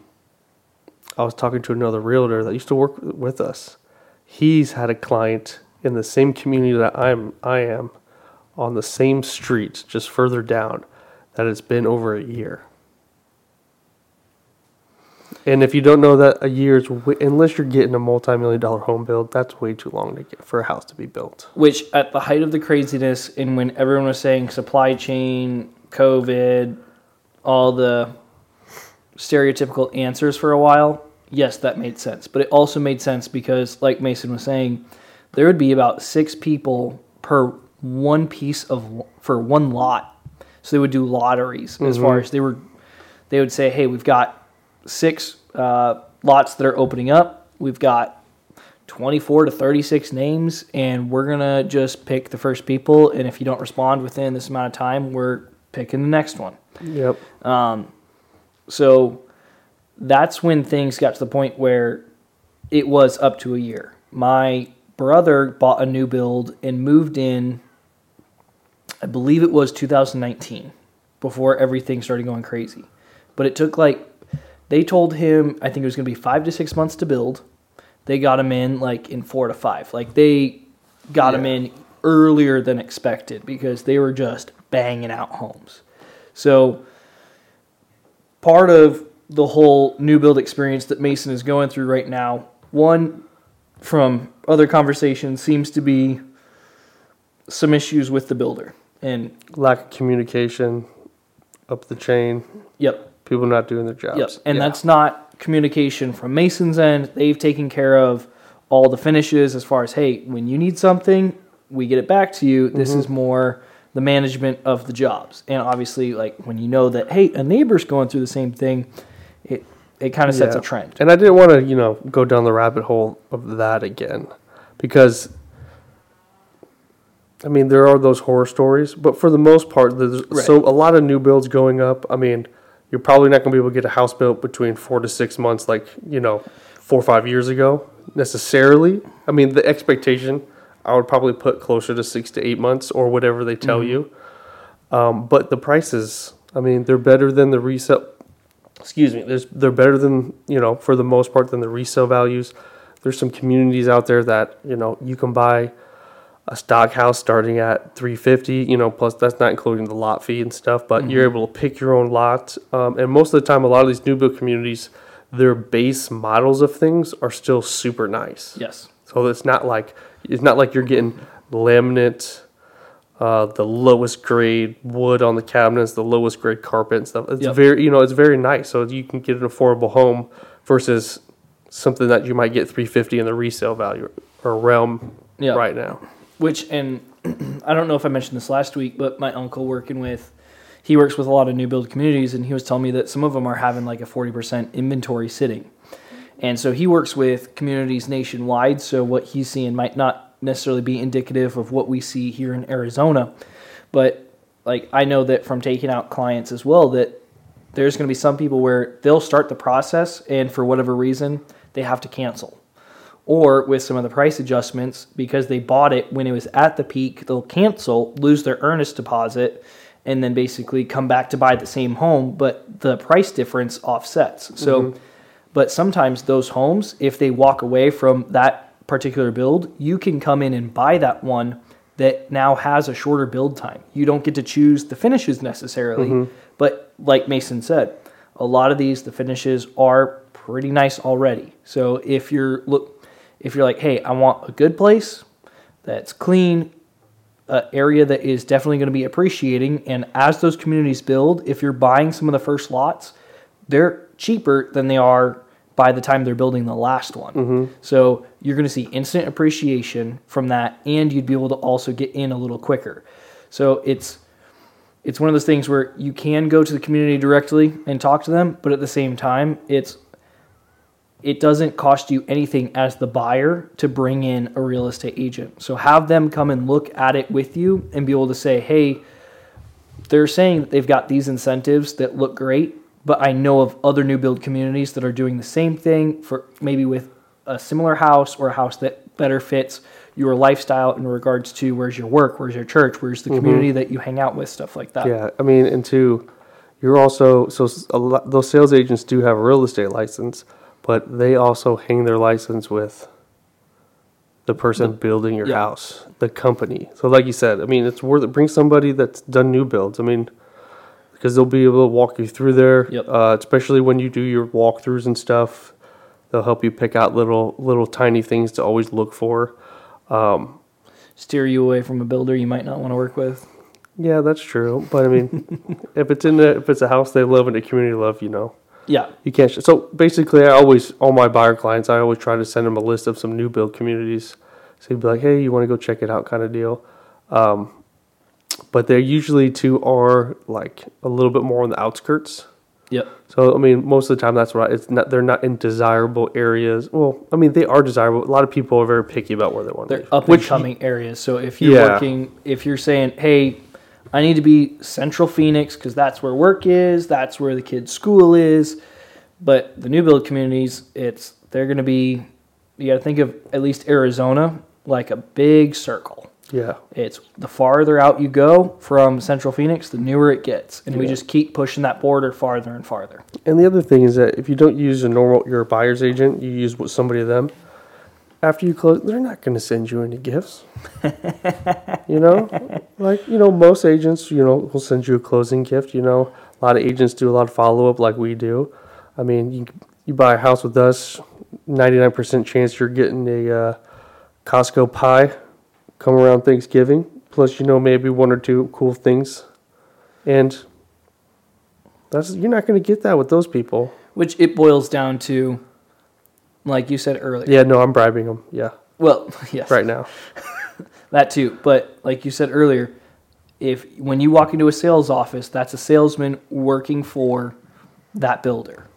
I was talking to another realtor that used to work with us. He's had a client in the same community that I'm I am on the same street just further down that it's been over a year. And if you don't know that a year is wi- unless you're getting a multi-million dollar home build, that's way too long to get for a house to be built. Which, at the height of the craziness, and when everyone was saying supply chain, COVID, all the stereotypical answers for a while, yes, that made sense. But it also made sense because, like Mason was saying, there would be about six people per one piece of for one lot. So they would do lotteries as far as they were. They would say, "Hey, we've got six uh, lots that are opening up. We've got 24 to 36 names, and we're gonna just pick the first people. And if you don't respond within this amount of time, we're picking the next one. Yep. Um, So that's when things got to the point where it was up to a year. My brother bought a new build and moved in, I believe it was 2019, before everything started going crazy. But it took like, they told him, I think it was going to be five to six months to build. They got him in like in four to five. Like they got him in earlier than expected because they were just banging out homes. So part of the whole new build experience that Mason is going through right now, one from other conversations seems to be some issues with the builder. And Lack of communication up the chain. yep, People not doing their jobs. yep. And Yeah. that's not communication from Mason's end. They've taken care of all the finishes as far as, hey, when you need something, we get it back to you. This mm-hmm. is more the management of the jobs. And obviously, like when you know that, hey, a neighbor's going through the same thing, it kind of sets Yeah. a trend. And I didn't want to, you know, go down the rabbit hole of that again because I mean, there are those horror stories, but for the most part, there's Right. so a lot of new builds going up. I mean, you're probably not going to be able to get a house built between 4 to 6 months like, you know, 4 or 5 years ago necessarily. I mean, the expectation I would probably put closer to 6 to 8 months or whatever they tell you. Um, but the prices, I mean, they're better than the resale excuse me, there's, they're better than, you know, for the most part than the resale values. There's some communities out there that, you know, you can buy a stock house starting at 350, you know, plus that's not including the lot fee and stuff, but you're able to pick your own lot. Um, and most of the time, a lot of these new build communities, their base models of things are still super nice. Yes. So it's not like, it's not like you're getting laminate, uh, the lowest grade wood on the cabinets, the lowest grade carpet and stuff. It's Yep. very, you know, it's very nice. So you can get an affordable home versus something that you might get 350 in the resale value or realm Yeah. right now. Which and [CLEARS THROAT] I don't know if I mentioned this last week, but my uncle working with he works with a lot of new build communities and he was telling me that some of them are having like a 40% inventory sitting. And so he works with communities nationwide, so what he's seeing might not necessarily be indicative of what we see here in Arizona. But like I know that from taking out clients as well that there's going to be some people where they'll start the process and for whatever reason they have to cancel. Or with some of the price adjustments because they bought it when it was at the peak they'll cancel lose their earnest deposit and then basically come back to buy the same home but the price difference offsets. So mm-hmm. but sometimes those homes if they walk away from that particular build you can come in and buy that one that now has a shorter build time. You don't get to choose the finishes necessarily mm-hmm. but like mason said a lot of these the finishes are pretty nice already. So if you're look if you're like, hey, I want a good place that's clean, an area that is definitely going to be appreciating, and as those communities build, if you're buying some of the first lots, they're cheaper than they are by the time they're building the last one. Mm-hmm. So you're going to see instant appreciation from that, and you'd be able to also get in a little quicker. So it's it's one of those things where you can go to the community directly and talk to them, but at the same time, it's it doesn't cost you anything as the buyer to bring in a real estate agent. So have them come and look at it with you and be able to say, hey, they're saying that they've got these incentives that look great, but I know of other new build communities that are doing the same thing for maybe with a similar house or a house that better fits your lifestyle in regards to where's your work, where's your church, where's the mm-hmm. community that you hang out with, stuff like that. Yeah, I mean, and two, you're also so lot, those sales agents do have a real estate license, but they also hang their license with the person building your yeah. house, the company. So, like you said, I mean, it's worth it. Bring somebody that's done new builds. I mean, because they'll be able to walk you through there, Yep. uh, especially when you do your walkthroughs and stuff. They'll help you pick out little little tiny things to always look for. Steer you away from a builder you might not want to work with. Yeah, that's true. But I mean, [LAUGHS] if it's in a, if it's a house they love and a community love, you know, Yeah. you can't. Sh- so basically, I always all my buyer clients, I always try to send them a list of some new build communities. So you'd be like, hey, you want to go check it out, kind of deal. Um, but they're usually too are like a little bit more on the outskirts. Yep. So I mean, most of the time that's right. It's not they're not in desirable areas. Well, I mean they are desirable. A lot of people are very picky about where they want to They're be. up and coming areas. So if you're Yeah. working, if you're saying, hey, I need to be Central Phoenix because that's where work is, that's where the kids' school is. But the new build communities, it's they're going to be. You got to think of at least Arizona like a big circle. Yeah. It's the farther out you go from Central Phoenix, the newer it gets, and we just keep pushing that border farther and farther. And the other thing is that if you don't use a normal your buyer's agent, you use what somebody of them. After you close, they're not going to send you any gifts. [LAUGHS] you know, like you know, most agents, you know, will send you a closing gift. You know, a lot of agents do a lot of follow up, like we do. I mean, you you buy a house with us, ninety nine percent chance you're getting a uh, Costco pie come around Thanksgiving. Plus, you know, maybe one or two cool things, and that's you're not going to get that with those people. Which it boils down to, like you said earlier. Yeah, no, I'm bribing them. Yeah, Well, [LAUGHS] yes. right now. [LAUGHS] That too. But like you said earlier, if when you walk into a sales office, that's a salesman working for that builder.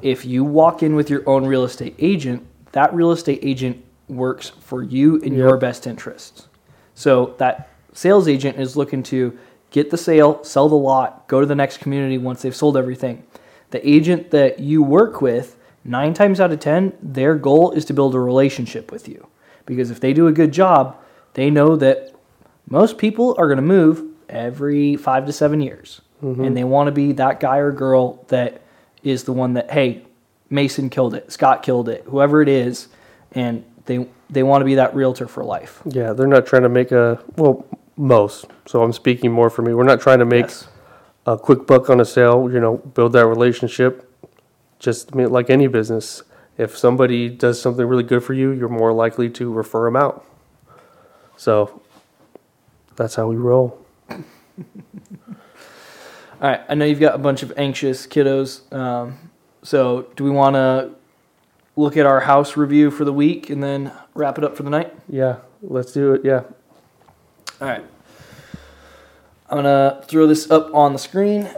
If you walk in with your own real estate agent, that real estate agent works for you in your best interests. So that sales agent is looking to get the sale, sell the lot, go to the next community once they've sold everything. The agent that you work with, nine times out of 10, their goal is to build a relationship with you. Because if they do a good job, they know that most people are going to move every five to seven years. Mm-hmm. And they want to be that guy or girl that is the one that, hey, Mason killed it, Scott killed it, whoever it is. And they, they want to be that realtor for life. Yeah, they're not trying to make a well, most. So I'm speaking more for me. We're not trying to make Yes. a quick buck on a sale. You know, build that relationship. Just I mean, like any business, if somebody does something really good for you, you're more likely to refer them out. So that's how we roll. [LAUGHS] All right, I know you've got a bunch of anxious kiddos. Um, so, do we want to look at our house review for the week and then wrap it up for the night? Yeah, let's do it. Yeah. All right. I'm going to throw this up on the screen.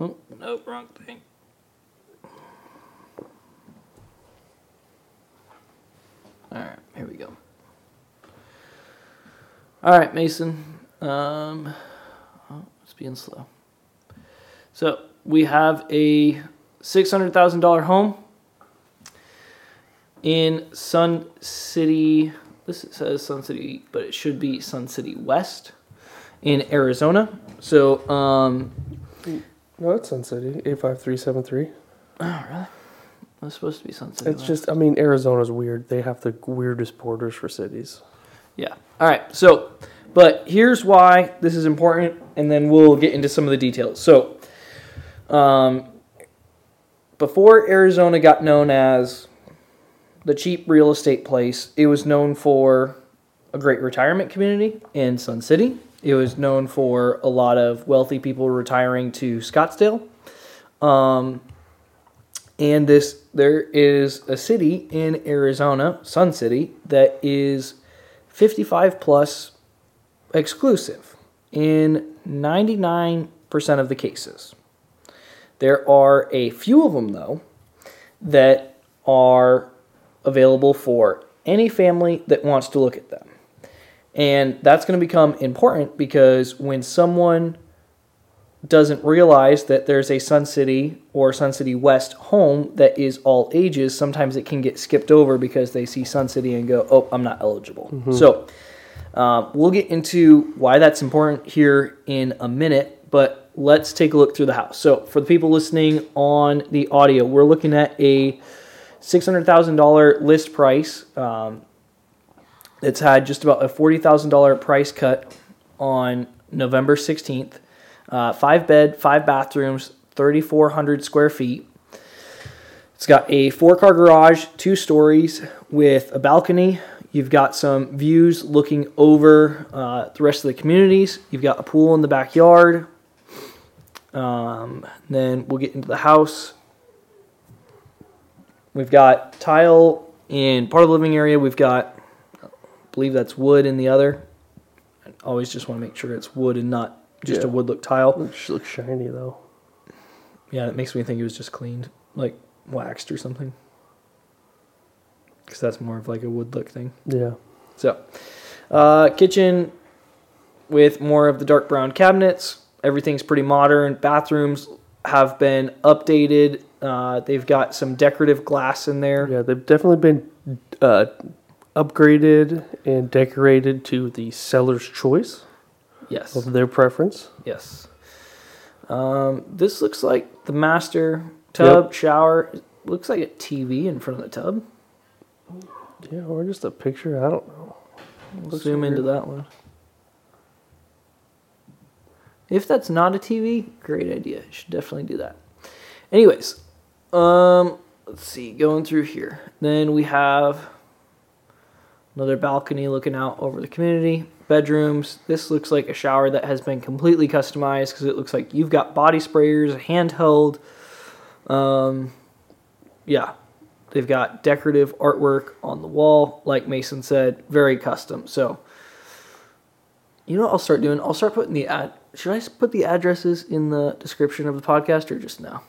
Oh, no, wrong thing. All right, here we go. All right, Mason. Um, oh, it's being slow. So we have a six hundred thousand dollar home in Sun City. This says Sun City, but it should be Sun City West in Arizona. So, um, No, it's Sun City eight five three seven three. oh really? That's supposed to be Sun City. It's West. just I mean Arizona's weird. They have the weirdest borders for cities. Yeah. All right. So, but here's why this is important, and then we'll get into some of the details. So, um, before Arizona got known as the cheap real estate place, it was known for a great retirement community in Sun City. It was known for a lot of wealthy people retiring to Scottsdale. Um, and this there is a city in Arizona, Sun City, that is 55 plus exclusive in 99% of the cases. There are a few of them, though, that are available for any family that wants to look at them. And that's going to become important because when someone doesn't realize that there's a Sun City or Sun City West home that is all ages, sometimes it can get skipped over because they see Sun City and go, oh, I'm not eligible. So uh, we'll get into why that's important here in a minute, but let's take a look through the house. So for the people listening on the audio, we're looking at a $600,000 list price. Um, it's had just about a $40,000 price cut on November 16th. Uh, five bed, five bathrooms, 3,400 square feet. It's got a four car garage, two stories with a balcony. You've got some views looking over uh, the rest of the communities. You've got a pool in the backyard. Um, then we'll get into the house. We've got tile in part of the living area. We've got, I believe that's wood in the other. I always just want to make sure it's wood and not just Yeah. a wood look tile. It looks shiny though. Yeah, it makes me think it was just cleaned, like waxed or something. Because that's more of like a wood look thing. Yeah. So, uh, kitchen with more of the dark brown cabinets. Everything's pretty modern. Bathrooms have been updated. Uh, they've got some decorative glass in there. Yeah, they've definitely been uh, upgraded and decorated to the seller's choice Yes. of their preference. Yes. Um, this looks like the master tub shower. Looks like a TV in front of the tub. Yeah, or just a picture. I don't know. Zoom into that one. If that's not a TV, great idea. You should definitely do that. Anyways, um, let's see. Going through here, then we have another balcony looking out over the community. Bedrooms. This looks like a shower that has been completely customized because it looks like you've got body sprayers, handheld. Um, yeah, they've got decorative artwork on the wall, like Mason said, very custom. So, you know what I'll start doing? I'll start putting the ad. Should I put the addresses in the description of the podcast or just now?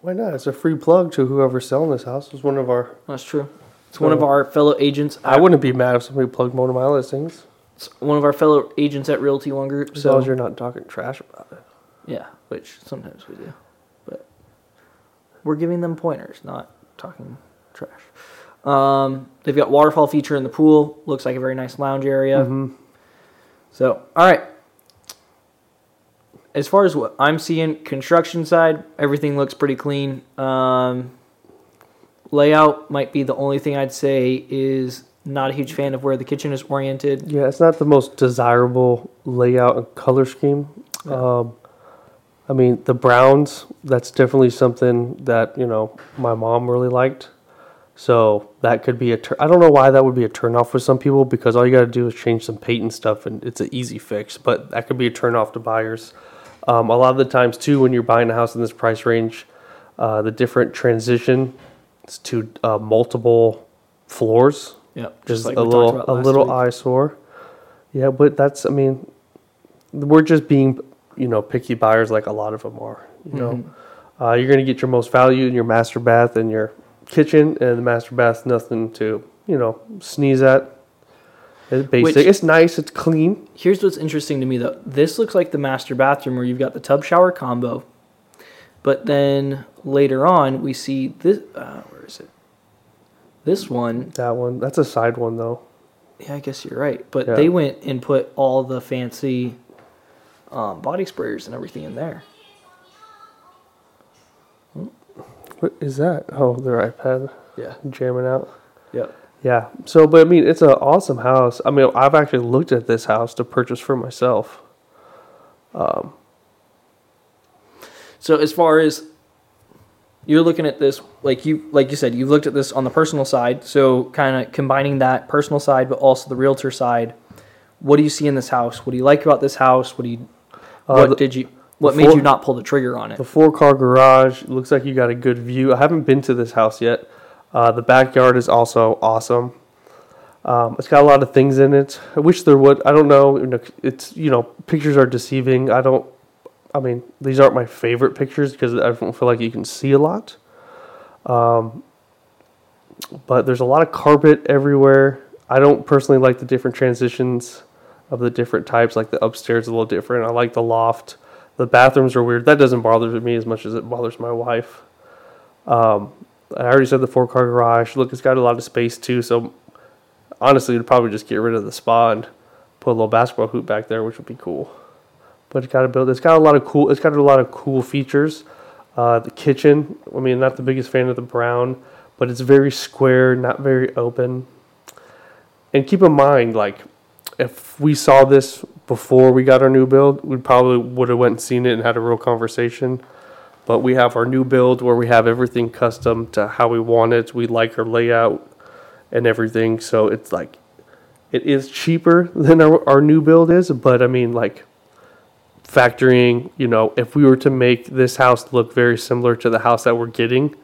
Why not? It's a free plug to whoever's selling this house. It's one of our. That's true. It's one of our fellow agents. I wouldn't be mad if somebody plugged one of my listings, It's one of our fellow agents at Realty One Group. as So long as you're not talking trash about it. yeah, which sometimes we do, but we're giving them pointers, not talking trash. Um, they've got waterfall feature in the pool. Looks like a very nice lounge area. Mhm. So, all right. As far as what I'm seeing, construction side, everything looks pretty clean. Um, layout might be the only thing I'd say is not a huge fan of where the kitchen is oriented. Yeah, it's not the most desirable layout and color scheme. Yeah. Um, I mean, the browns, that's definitely something that, you know, my mom really liked. So that could be a tur- I don't know why that would be a turnoff for some people because all you got to do is change some paint and stuff and it's an easy fix. But that could be a turnoff to buyers. Um, a lot of the times, too, when you're buying a house in this price range, uh, the different transition to uh, multiple floors Yeah, just like a little a little week. eyesore. Yeah, but that's I mean, we're just being you know picky buyers like a lot of them are. You know, Mhm. uh, you're gonna get your most value in your master bath and your kitchen, and the master bath nothing to you know sneeze at. It's basic. Which- it's nice. It's clean. Here's what's interesting to me though. This looks like the master bathroom where you've got the tub shower combo, but then later on we see this. Uh, where is it? This one. That one. That's a side one though. Yeah, I guess you're right. But Yeah. they went and put all the fancy um, body sprayers and everything in there. What is that? Oh, their iPad Yeah. jamming out. Yep. Yeah. So, but I mean, it's an awesome house. I mean, I've actually looked at this house to purchase for myself. Um, So as far as you're looking at this, like you like you said, you've looked at this on the personal side. So kind of combining that personal side, but also the realtor side. What do you see in this house? What do you like about this house? What do you? Uh, what the- did you? What made four- you not pull the trigger on it? The four car garage looks like you got a good view. I haven't been to this house yet. Uh, the backyard is also awesome. Um, it's got a lot of things in it. I wish there would. I don't know. It's you know pictures are deceiving. I don't. I mean, these aren't my favorite pictures because I don't feel like you can see a lot. Um, but there's a lot of carpet everywhere. I don't personally like the different transitions of the different types. Like the upstairs is a little different. I like the loft. The bathrooms are weird. That doesn't bother me as much as it bothers my wife. Um, I already said the four car garage. Look, it's got a lot of space too. So honestly, you'd probably just get rid of the spa and put a little basketball hoop back there, which would be cool. But it's got to build. It's got a lot of cool. It's got a lot of cool features. Uh, the kitchen. I mean, not the biggest fan of the brown, but it's very square, not very open. And keep in mind, like, if we saw this before we got our new build, we probably would have went and seen it and had a real conversation. But we have our new build where we have everything custom to how we want it. We like our layout and everything. So it's like, it is cheaper [LAUGHS] than our, our new build is. But I mean, like, factoring, you know, if we were to make this house look very similar to the house that we're getting,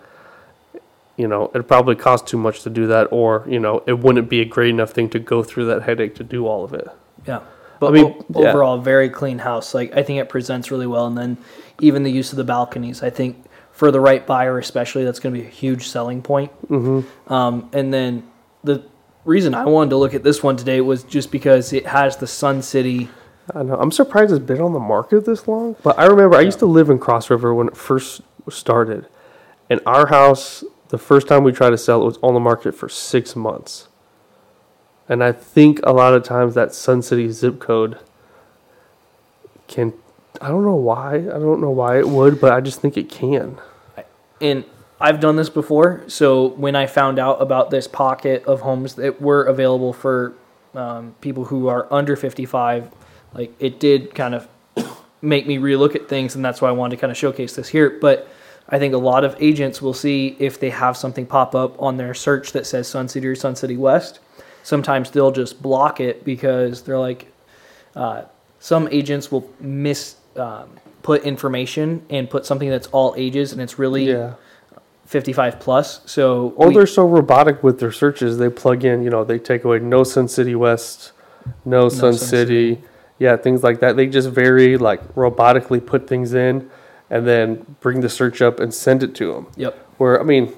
you know, it'd probably cost too much to do that, or, you know, it wouldn't be a great enough thing to go through that headache to do all of it. Yeah. But I mean, o- yeah. overall, very clean house. Like I think it presents really well, and then even the use of the balconies. I think for the right buyer, especially, that's going to be a huge selling point. Mm-hmm. Um, and then the reason I wanted to look at this one today was just because it has the Sun City. I know. I'm surprised it's been on the market this long. But I remember I used to live in Cross River when it first started, and our house, the first time we tried to sell it, was on the market for six months. And I think a lot of times that Sun City zip code can. I don't know why. I don't know why it would, but I just think it can. And I've done this before. So when I found out about this pocket of homes that were available for um, people who are under 55, like it did kind of [COUGHS] make me relook at things, and that's why I wanted to kind of showcase this here. But I think a lot of agents will see if they have something pop up on their search that says Sun City or Sun City West. Sometimes they'll just block it because they're like, uh, some agents will miss um, put information and put something that's all ages, and it's really Yeah. 55 plus. So Or we- they're so robotic with their searches, they plug in, you know, they take away no Sun City West, no, Sun, Sun City, yeah, things like that. They just very like robotically put things in and then bring the search up and send it to them. Yep. Where, I mean,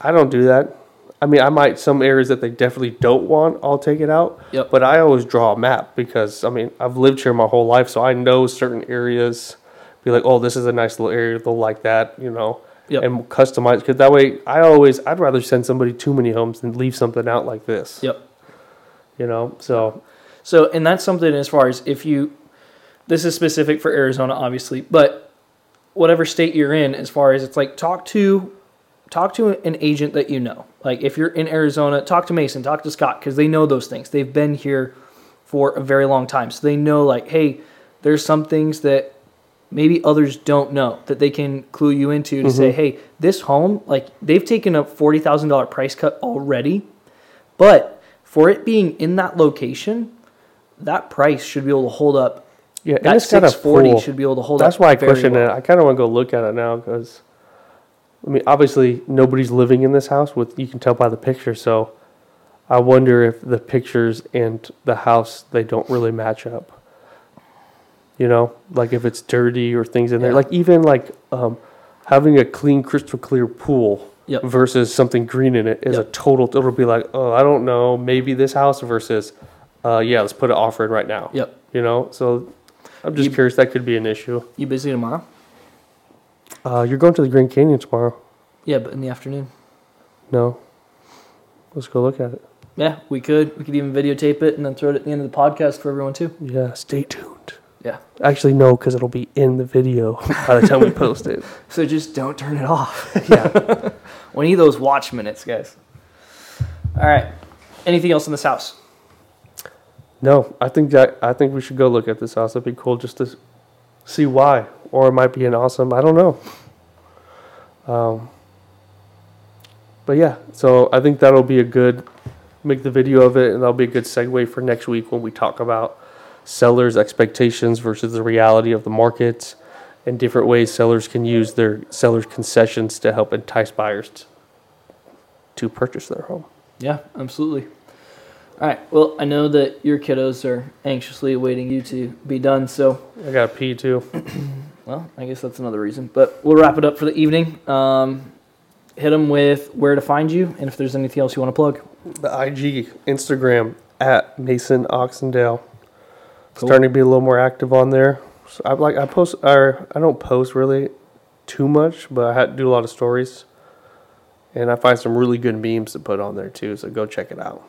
I don't do that. I mean, I might, some areas that they definitely don't want, I'll take it out. Yep. But I always draw a map because, I mean, I've lived here my whole life, so I know certain areas. Be like, oh, this is a nice little area. They'll like that, you know Yep. and customize because that way I always I'd rather send somebody too many homes than leave something out like this. Yep. You know, so So, and that's something as far as if you, this is specific for Arizona, obviously, but whatever state you're in, as far as it's like talk to, talk to an agent that you know. Like if you're in Arizona, talk to Mason, talk to Scott, because they know those things. They've been here for a very long time, so they know like, hey, there's some things that maybe others don't know that they can clue you into to say, mm-hmm. hey, this home, like they've taken a forty thousand dollar price cut already, but for it being in that location, that price should be able to hold up. yeah, That six forty should be able to hold That's up. why I question well. it. I kind of want to go look at it now because I mean, obviously nobody's living in this house. With you can tell by the picture. So I wonder if the pictures and the house they don't really match up. You know, like if it's dirty or things in there. Yeah. Like even like um, having a clean, crystal clear pool Yep. versus something green in it is a total. It'll be like, oh, I don't know, maybe this house versus, uh, yeah, let's put an offer in right now. Yep. You know, so I'm just You- curious. That could be an issue. You busy tomorrow? Uh, you're going to the Grand Canyon tomorrow. Yeah, but in the afternoon. No. Let's go look at it. Yeah, we could. We could even videotape it and then throw it at the end of the podcast for everyone too. Yeah, stay tuned. Yeah. Actually, no, because it'll be in the video [LAUGHS] by the time we post it. [LAUGHS] So just don't turn it off. [LAUGHS] Yeah. we need those watch minutes, guys. All right. Anything else in this house? No, I think that I think we should go look at this house. It'd be cool just to see why, or it might be an awesome. I don't know. Um, but yeah, so I think that'll be a good make the video of it, and that'll be a good segue for next week when we talk about sellers' expectations versus the reality of the market, and different ways sellers can use their sellers' concessions to help entice buyers t- to purchase their home. Yeah, absolutely. All right. Well, I know that your kiddos are anxiously awaiting you to be done. So, I got to pee too. [CLEARS THROAT] well, I guess that's another reason. But we'll wrap it up for the evening. Um, hit them with where to find you and if there's anything else you want to plug. the IG, Instagram at Mason Oxendale. Cool. Starting to be a little more active on there. So I like I post or I don't post really too much, but I had to do a lot of stories. And I find some really good memes to put on there too, so go check it out.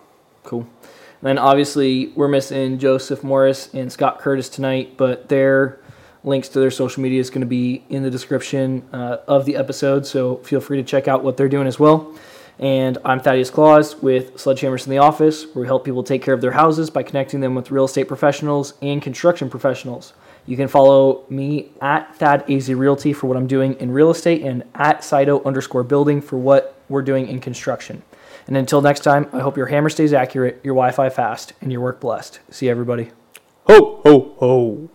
Cool. And then obviously we're missing Joseph Morris and Scott Curtis tonight, but their links to their social media is going to be in the description uh, of the episode, so feel free to check out what they're doing as well. And I'm Thaddeus Claus with Sledgehammers in the Office, where we help people take care of their houses by connecting them with real estate professionals and construction professionals. You can follow me at Thad AZ Realty for what I'm doing in real estate and at Saito underscore building for what we're doing in construction. And until next time, I hope your hammer stays accurate, your Wi Fi fast, and your work blessed. See you, everybody. Ho ho ho.